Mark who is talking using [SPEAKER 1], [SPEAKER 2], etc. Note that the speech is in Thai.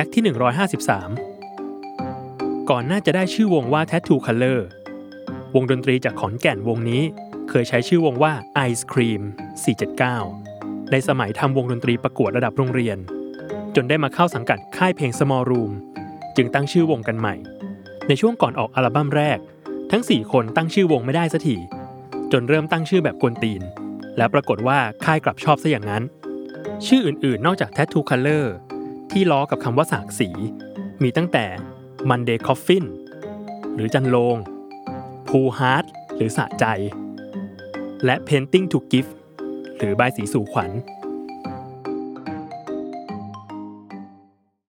[SPEAKER 1] ฟกต์ที่ 153 ก่อนน่าจะได้ชื่อวงว่า Tattoo Color วงดนตรีจากขอนแก่นวงนี้ เคยใช้ชื่อวงว่า Ice Cream 479 ในสมัยทำวงดนตรีประกวดระดับโรงเรียน จนได้มาเข้าสังกัดค่ายเพลง Small Room จึงตั้งชื่อวงกันใหม่ ในช่วงก่อนออกอัลบั้มแรก ทั้ง 4 คนตั้งชื่อวงไม่ได้สักทีจนเริ่มตั้งชื่อแบบกวนตีน แล้วปรากฏว่าค่ายกลับชอบซะอย่างนั้น ชื่ออื่นๆ นอกจาก Tattoo Color ที่ล้อกับคำว่าสากสี มีตั้งแต่ Monday Coffin หรือจันโลง Pool Heart หรือสะใจ และ Painting to Gift หรือใบสีสู่ขวัญ